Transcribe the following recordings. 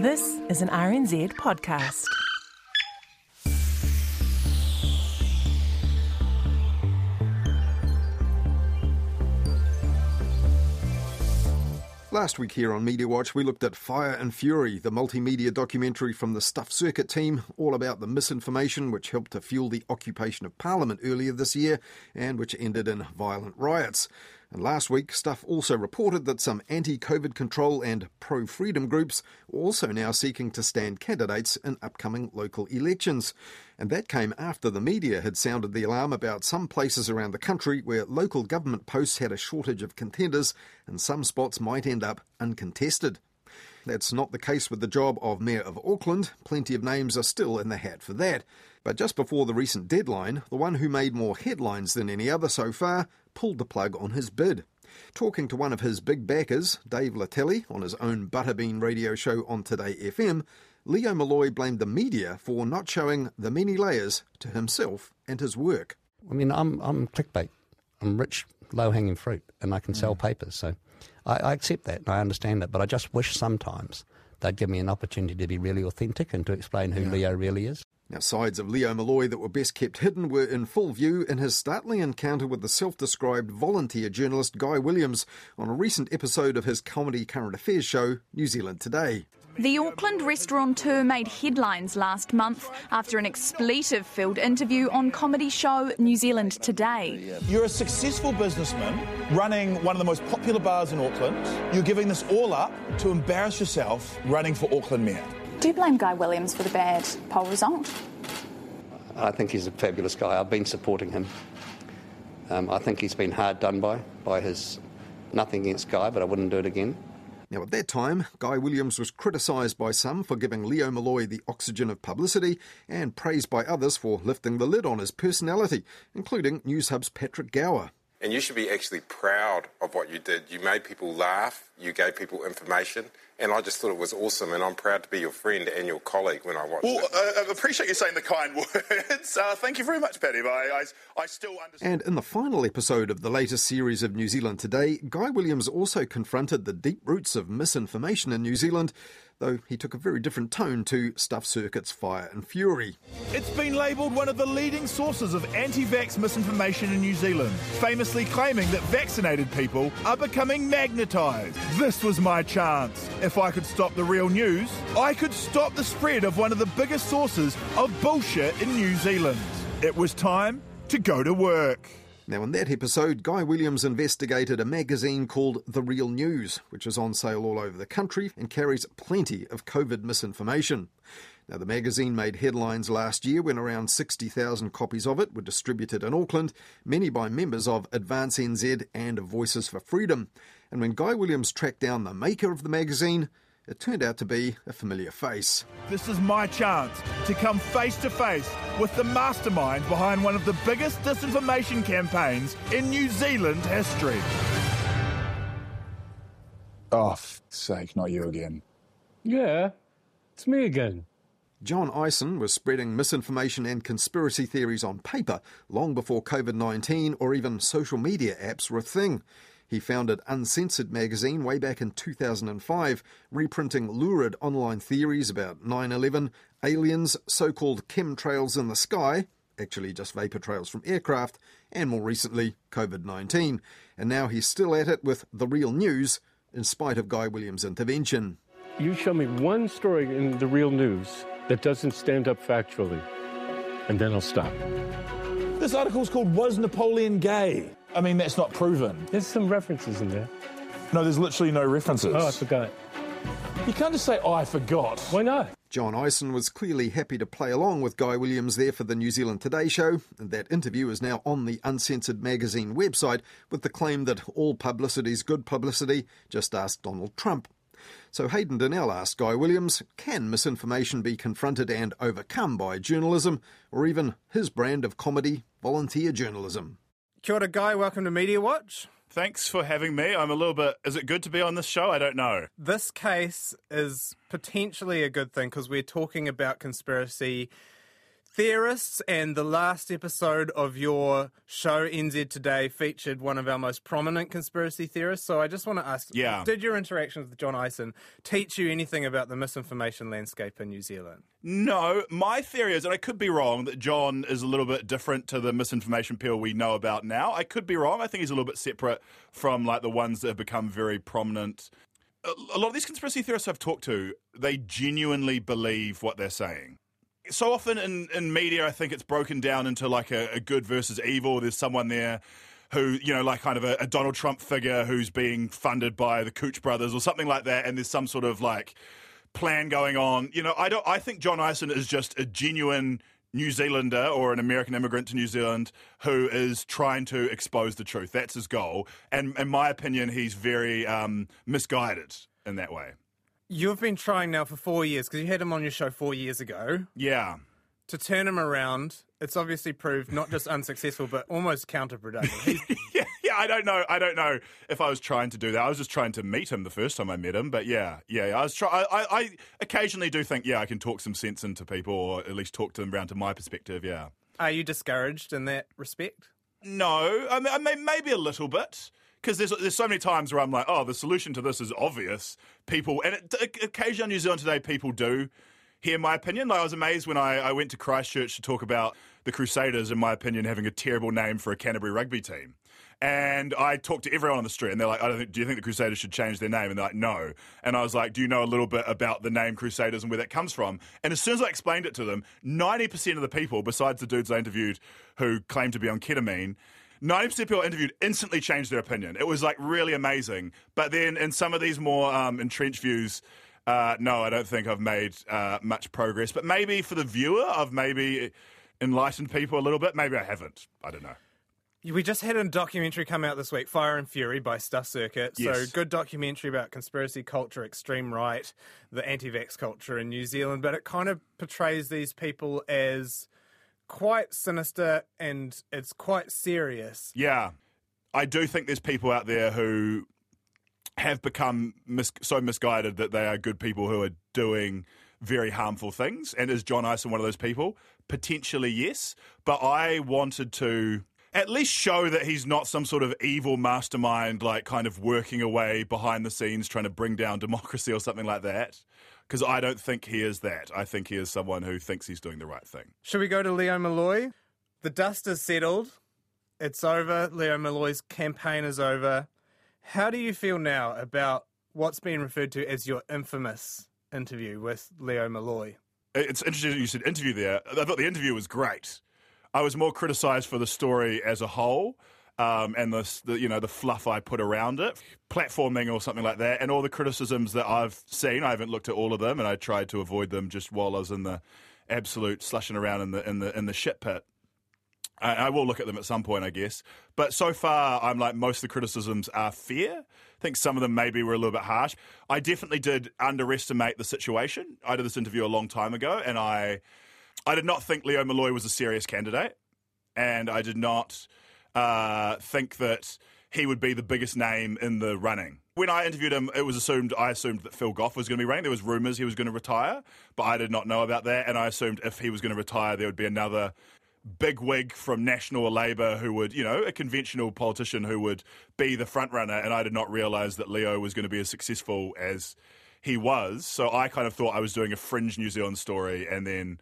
This is an RNZ podcast. Last week here on Media Watch, we looked at Fire and Fury, the multimedia documentary from the Stuff Circuit team, all about the misinformation which helped to fuel the occupation of Parliament earlier this year and which ended in violent riots. And last week, Stuff also reported that some anti COVID control and pro freedom groups were also now seeking to stand candidates in upcoming local elections. And that came after the media had sounded the alarm about some places around the country where local government posts had a shortage of contenders and some spots might end up uncontested. That's not the case with the job of Mayor of Auckland. Plenty of names are still in the hat for that. But just before the recent deadline, the one who made more headlines than any other so far pulled the plug on his bid. Talking to one of his big backers, Dave Letele, on his own Buttabean radio show on Today FM, Leo Molloy blamed the media for not showing the many layers to himself and his work. I mean, I'm, I'm clickbait. I'm rich, low hanging fruit, and I can sell Mm. papers. So I, I accept that and I understand that. But I just wish sometimes they'd give me an opportunity to be really authentic and to explain who Leo really is. Now, sides of Leo Molloy that were best kept hidden were in full view in his startling encounter with the self described volunteer journalist Guy Williams on a recent episode of his comedy current affairs show, New Zealand Today. The Auckland restaurateur made headlines last month after an expletive filled interview on comedy show New Zealand Today. You're a successful businessman running one of the most popular bars in Auckland. You're giving this all up to embarrass yourself running for Auckland Mayor. Do you blame Guy Williams for the bad poll result? I think he's a fabulous guy. I've been supporting him. Um, I think he's been hard done by, by his nothing against Guy, but I wouldn't do it again. Now, at that time, Guy Williams was criticised by some for giving Leo Molloy the oxygen of publicity and praised by others for lifting the lid on his personality, including Newshub's Patrick Gower. And you should be actually proud of what you did. You made people laugh, you gave people information, and I just thought it was awesome. And I'm proud to be your friend and your colleague when I watched Well, it. uh, I appreciate you saying the kind words. Uh, thank you very much, Paddy. But I, I, I still understand. And in the final episode of the latest series of New Zealand Today, Guy Williams also confronted the deep roots of misinformation in New Zealand, though he took a very different tone to Stuff Circuit's Fire and Fury. It's been labelled one of the leading sources of anti vax misinformation in New Zealand, famously claiming that vaccinated people are becoming magnetised. This was my chance. If I could stop the real news, I could stop the spread of one of the biggest sources of bullshit in New Zealand. It was time to go to work. Now, in that episode, Guy Williams investigated a magazine called The Real News, which is on sale all over the country and carries plenty of COVID misinformation. Now, the magazine made headlines last year when around 60,000 copies of it were distributed in Auckland, many by members of Advance NZ and Voices for Freedom. And when Guy Williams tracked down the maker of the magazine, it turned out to be a familiar face. This is my chance to come face to face with the mastermind behind one of the biggest disinformation campaigns in New Zealand history. Oh, f- sake, not you again. Yeah, it's me again. John Eyles was spreading misinformation and conspiracy theories on paper long before COVID 19 or even social media apps were a thing. He founded Uncensored magazine way back in 2005, reprinting lurid online theories about 9 11, aliens, so called chemtrails in the sky, actually just vapour trails from aircraft, and more recently, COVID 19. And now he's still at it with The Real News, in spite of Guy Williams' intervention. You show me one story in the real news that doesn't stand up factually, and then I'll stop. This article is called Was Napoleon Gay? I mean, that's not proven. There's some references in there. No, there's literally no references. Oh, I forgot. You can't just say, oh, I forgot. Why not? John Eyles was clearly happy to play along with Guy Williams there for the New Zealand Today show, and that interview is now on the Uncensored magazine website with the claim that all publicity is good publicity, just ask Donald Trump. So Hayden Donnell asked Guy Williams, can misinformation be confronted and overcome by journalism, or even his brand of comedy, volunteer journalism? Kia ora, Guy. Welcome to Media Watch. Thanks for having me. I'm a little bit. Is it good to be on this show? I don't know. This case is potentially a good thing because we're talking about conspiracy theorists, and the last episode of your show, NZ Today, featured one of our most prominent conspiracy theorists. So I just want to ask Yeah. did your interactions with John Eyles teach you anything about the misinformation landscape in New Zealand? No, my theory is, and I could be wrong, that John is a little bit different to the misinformation people we know about now. I could be wrong. I think he's a little bit separate from like the ones that have become very prominent. A a lot of these conspiracy theorists I've talked to, they genuinely believe what they're saying. So often in, in media, I think it's broken down into like a, a good versus evil. There's someone there who, you know, like kind of a, a Donald Trump figure who's being funded by the Koch brothers or something like that, and there's some sort of like plan going on. You know, I don't. I think John Eyles is just a genuine New Zealander or an American immigrant to New Zealand who is trying to expose the truth. That's his goal, and in my opinion, he's very um, misguided in that way. You've been trying now for four years because you had him on your show four years ago Yeah. to turn him around. It's obviously proved not just unsuccessful, but almost counterproductive. Yeah, yeah, I don't know. I don't know if I was trying to do that. I was just trying to meet him the first time I met him. But yeah, yeah, I was try. I, I, I occasionally do think, yeah, I can talk some sense into people, or at least talk to them around to my perspective. Yeah. Are you discouraged in that respect? No, I mean, I mean maybe a little bit. Because there's, there's so many times where I'm like, oh, the solution to this is obvious. People, and it, occasionally on New Zealand Today, people do hear my opinion. Like I was amazed when I, I went to Christchurch to talk about the Crusaders, in my opinion, having a terrible name for a Canterbury rugby team. And I talked to everyone on the street, and they're like, "I don't think. Do you think the Crusaders should change their name?" And they're like, "No." And I was like, "Do you know a little bit about the name Crusaders and where that comes from?" And as soon as I explained it to them, ninety percent of the people, besides the dudes I interviewed who claimed to be on ketamine, 90% of people interviewed instantly changed their opinion. It was like really amazing. But then in some of these more um, entrenched views, uh, no, I don't think I've made uh, much progress. But maybe for the viewer, I've maybe enlightened people a little bit. Maybe I haven't. I don't know. We just had a documentary come out this week, Fire and Fury by Stuff Circuit. So, good documentary about conspiracy culture, extreme right, the anti vax culture in New Zealand. But it kind of portrays these people as quite sinister and it's quite serious. Yeah. I do think there's people out there who have become mis- so misguided that they are good people who are doing very harmful things. And is John Eyles one of those people? Potentially, yes. But I wanted to at least show that he's not some sort of evil mastermind, like kind of working away behind the scenes trying to bring down democracy or something like that. Because I don't think he is that. I think he is someone who thinks he's doing the right thing. Should we go to Leo Molloy? The dust is settled. It's over. Leo Molloy's campaign is over. How do you feel now about what's been referred to as your infamous interview with Leo Molloy? It's interesting you said interview there. I thought the interview was great. I was more criticised for the story as a whole. Um, and the, the you know the fluff I put around it, platforming or something like that, and all the criticisms that I've seen. I haven't looked at all of them, and I tried to avoid them just while I was in the absolute slushing around in the in the in the shit pit. I, I will look at them at some point, I guess. But so far, I'm like most of the criticisms are fair. I think some of them maybe were a little bit harsh. I definitely did underestimate the situation. I did this interview a long time ago, and I I did not think Leo Molloy was a serious candidate, and I did not uh, think that he would be the biggest name in the running. When I interviewed him, it was assumed I assumed that Phil Goff was going to be running. There was rumours he was going to retire, but I did not know about that, and I assumed if he was going to retire, there would be another big wig from National or Labour who would, you know, a conventional politician who would be the front runner, and I did not realise that Leo was going to be as successful as he was. So I kind of thought I was doing a fringe New Zealand story, and then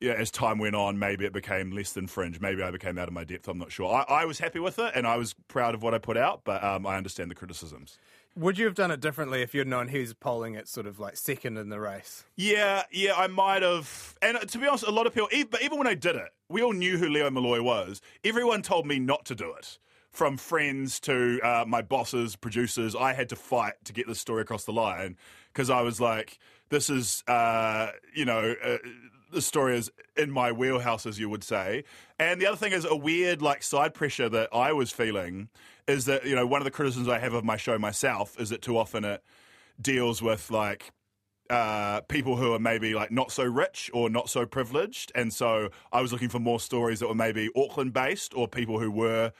yeah, as time went on, maybe it became less than fringe. Maybe I became out of my depth. I'm not sure. I, I was happy with it, and I was proud of what I put out, but um, I understand the criticisms. Would you have done it differently if you'd known he was polling at sort of like second in the race? Yeah, yeah, I might have. And to be honest, a lot of people, even, but even when I did it, we all knew who Leo Molloy was. Everyone told me not to do it. From friends to uh, my bosses, producers, I had to fight to get this story across the line because I was like, this is, uh, you know, uh, the story is in my wheelhouse, as you would say. And the other thing is a weird, like, side pressure that I was feeling is that, you know, one of the criticisms I have of my show myself is that too often it deals with, like, uh, people who are maybe like not so rich or not so privileged, and so I was looking for more stories that were maybe Auckland based or people who were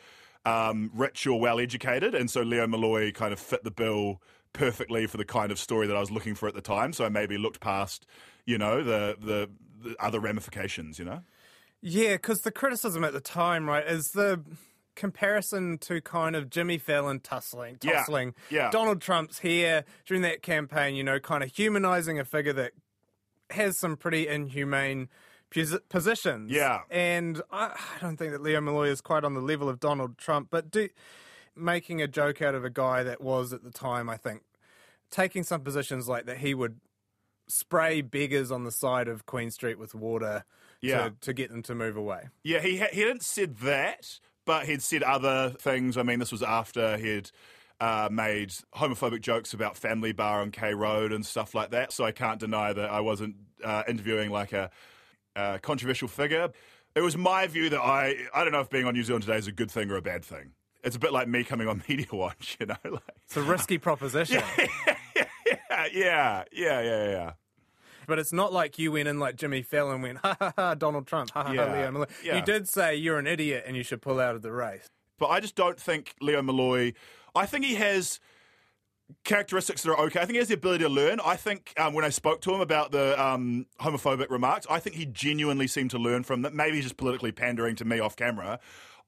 um, rich or well educated, and so Leo Molloy kind of fit the bill perfectly for the kind of story that I was looking for at the time. So I maybe looked past, you know, the the, the other ramifications, you know. Yeah, because the criticism at the time, right, is the comparison to kind of Jimmy Fallon tussling, Yeah, tussling. yeah. Donald Trump's here during that campaign, you know, kind of humanizing a figure that has some pretty inhumane pos- positions. Yeah. And I, I don't think that Leo Molloy is quite on the level of Donald Trump, but do making a joke out of a guy that was at the time, I think, taking some positions like that he would spray beggars on the side of Queen Street with water Yeah. to, to get them to move away. Yeah, he ha- he hadn't said that, but he'd said other things. I mean, this was after he'd uh, made homophobic jokes about Family Bar on K Road and stuff like that. So I can't deny that I wasn't uh, interviewing like a uh, controversial figure. It was my view that I I don't know if being on New Zealand today is a good thing or a bad thing. It's a bit like me coming on Media Watch, you know. Like, It's a risky proposition. yeah, yeah, yeah, yeah, yeah. But it's not like you went in like Jimmy Fallon went, ha ha ha, Donald Trump, ha ha ha, Leo Molloy. yeah. You did say you're an idiot and you should pull out of the race. but I just don't think Leo Molloy. I think he has characteristics that are okay. I think he has the ability to learn. I think um, when I spoke to him about the um, homophobic remarks, I think he genuinely seemed to learn from that. Maybe he's just politically pandering to me off camera.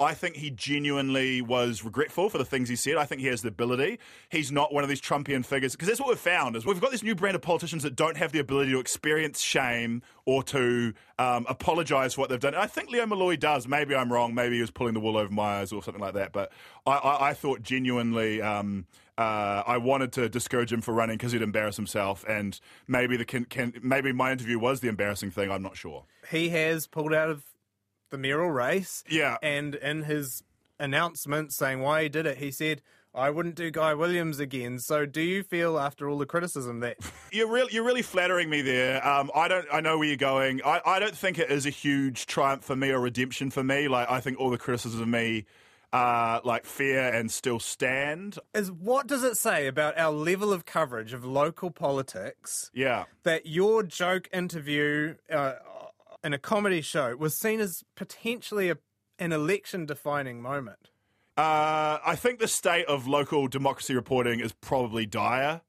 I think he genuinely was regretful for the things he said. I think he has the ability. He's not one of these Trumpian figures because that's what we've found is we've got this new brand of politicians that don't have the ability to experience shame or to um, apologise for what they've done. And I think Leo Molloy does. Maybe I'm wrong. Maybe he was pulling the wool over my eyes or something like that. But I, I, I thought genuinely. Um, uh, I wanted to discourage him for running because he'd embarrass himself, and maybe the can, can, maybe my interview was the embarrassing thing. I'm not sure. He has pulled out of the mayoral race. Yeah. And in his announcement saying why he did it, he said, I wouldn't do Guy Williams again. So do you feel after all the criticism that You're really, you're really flattering me there. Um, I don't, I know where you're going. I, I don't think it is a huge triumph for me or redemption for me. Like I think all the criticism of me are like fear and still stand. is what does it say about our level of coverage of local politics Yeah. that your joke interview uh, in a comedy show was seen as potentially a, an election defining moment? Uh, I think the state of local democracy reporting is probably dire.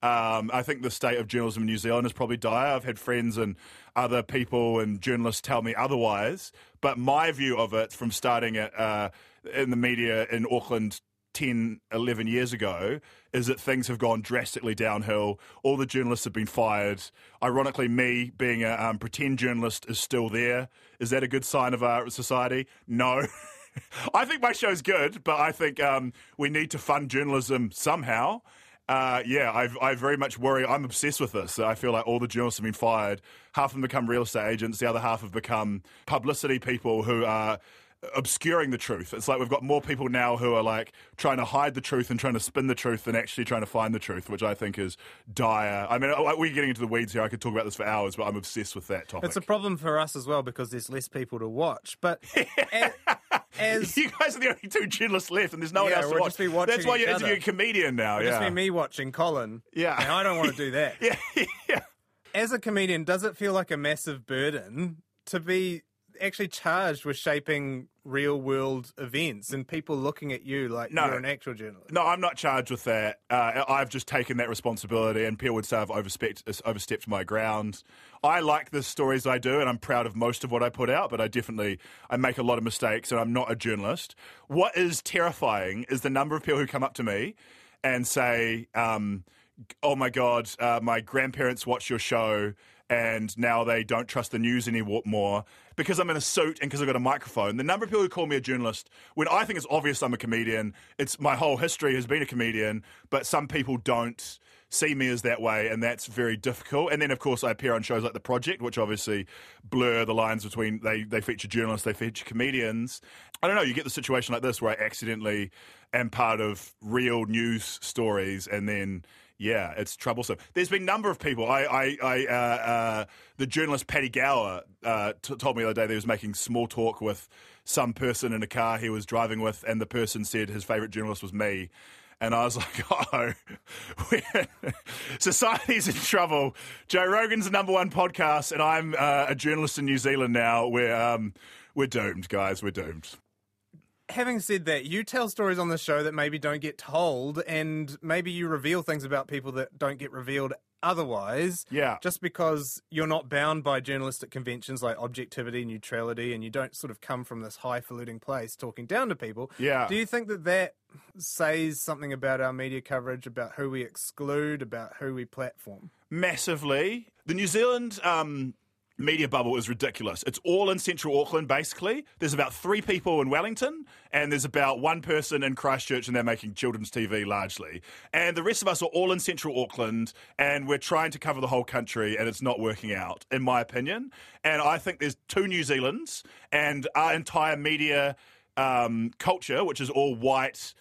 Um, I think the state of journalism in New Zealand is probably dire. I've had friends and other people and journalists tell me otherwise. But my view of it from starting at, uh, in the media in Auckland 10, 11 years ago is that things have gone drastically downhill. All the journalists have been fired. Ironically, me being a um, pretend journalist is still there. Is that a good sign of our society? No. I think my show's good, but I think um, we need to fund journalism somehow. Uh, yeah, I've, I very much worry. I'm obsessed with this. I feel like all the journalists have been fired. Half of them become real estate agents. The other half have become publicity people who are obscuring the truth. It's like we've got more people now who are like trying to hide the truth and trying to spin the truth than actually trying to find the truth, which I think is dire. I mean, we're getting into the weeds here. I could talk about this for hours, but I'm obsessed with that topic. It's a problem for us as well because there's less people to watch. But as you guys are the only two journalists left, and there's no one else to we'll watch. be watching That's why you're other. interviewing a comedian now. It'll yeah. just be me watching Colin. Yeah. And I don't want to do that. yeah, yeah. As a comedian, does it feel like a massive burden to be actually charged with shaping real world events and people looking at you like No. you're an actual journalist? No, I'm not charged with that. Uh, I've just taken that responsibility, and people would say I've overstepped, overstepped my ground. I like the stories I do, and I'm proud of most of what I put out. But I definitely I make a lot of mistakes, and I'm not a journalist. What is terrifying is the number of people who come up to me and say, um, "Oh my God, uh, my grandparents watch your show." And now they don't trust the news anymore because I'm in a suit and because I've got a microphone. The number of people who call me a journalist, when I think it's obvious I'm a comedian, it's my whole history has been a comedian, but some people don't see me as that way, and that's very difficult. And then, of course, I appear on shows like The Project, which obviously blur the lines between they, they feature journalists, they feature comedians. I don't know, you get the situation like this where I accidentally am part of real news stories, and then yeah, it's troublesome. There's been a number of people. I, I, I uh, uh, the journalist Paddy Gower uh, t- told me the other day that he was making small talk with some person in a car he was driving with, and the person said his favourite journalist was me. And I was like, oh, society's in trouble. Joe Rogan's the number one podcast, and I'm uh, a journalist in New Zealand now. We're, um, we're doomed, guys. We're doomed. Having said that, you tell stories on the show that maybe don't get told, and maybe you reveal things about people that don't get revealed otherwise. Yeah. Just because you're not bound by journalistic conventions like objectivity, neutrality, and you don't sort of come from this highfalutin place talking down to people. Yeah. Do you think that that says something about our media coverage, about who we exclude, about who we platform? massively. The New Zealand um, media bubble is ridiculous. It's all in central Auckland, basically. There's about three people in Wellington, and there's about one person in Christchurch, and they're making children's TV largely. And the rest of us are all in central Auckland, and we're trying to cover the whole country, and it's not working out, in my opinion. And I think there's two New Zealands, and our entire media um, culture, which is all white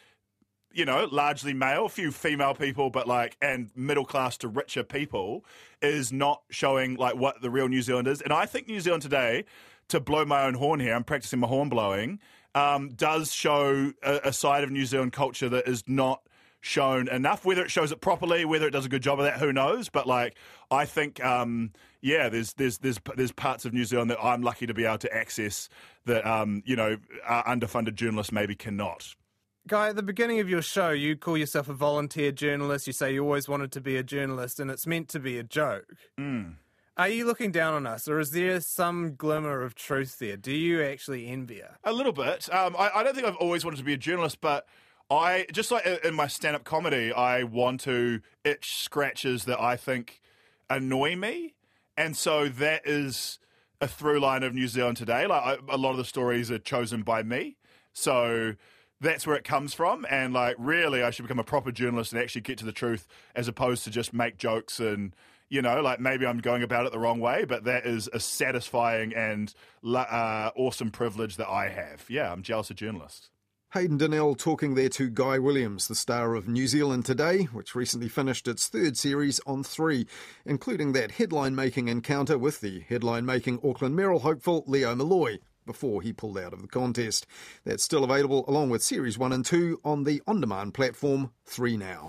you know, largely male, a few female people, but like, and middle class to richer people, is not showing like what the real New Zealand is. And I think New Zealand today, to blow my own horn here, I'm practicing my horn blowing, um, does show a, a side of New Zealand culture that is not shown enough. Whether it shows it properly, whether it does a good job of that, who knows? But like, I think, um, yeah, there's there's there's there's parts of New Zealand that I'm lucky to be able to access that um, you know, uh, underfunded journalists maybe cannot. Guy, at the beginning of your show, you call yourself a volunteer journalist. You say you always wanted to be a journalist, and it's meant to be a joke. Mm. Are you looking down on us, or is there some glimmer of truth there? Do you actually envy us? A little bit. Um, I, I don't think I've always wanted to be a journalist, but I just like in my stand-up comedy, I want to itch scratches that I think annoy me, and so that is a through line of New Zealand today. Like I, a lot of the stories are chosen by me, so that's where it comes from. And like, really, I should become a proper journalist and actually get to the truth, as opposed to just make jokes and you know, like maybe I'm going about it the wrong way, but that is a satisfying and uh, awesome privilege that I have. Yeah, I'm jealous of journalists. Hayden Donnell talking there to Guy Williams, the star of New Zealand Today, which recently finished its third series on three, including that headline making encounter with the headline making Auckland Mayoral hopeful Leo Molloy before he pulled out of the contest. That's still available along with Series 1 and 2 on the on demand platform 3 Now.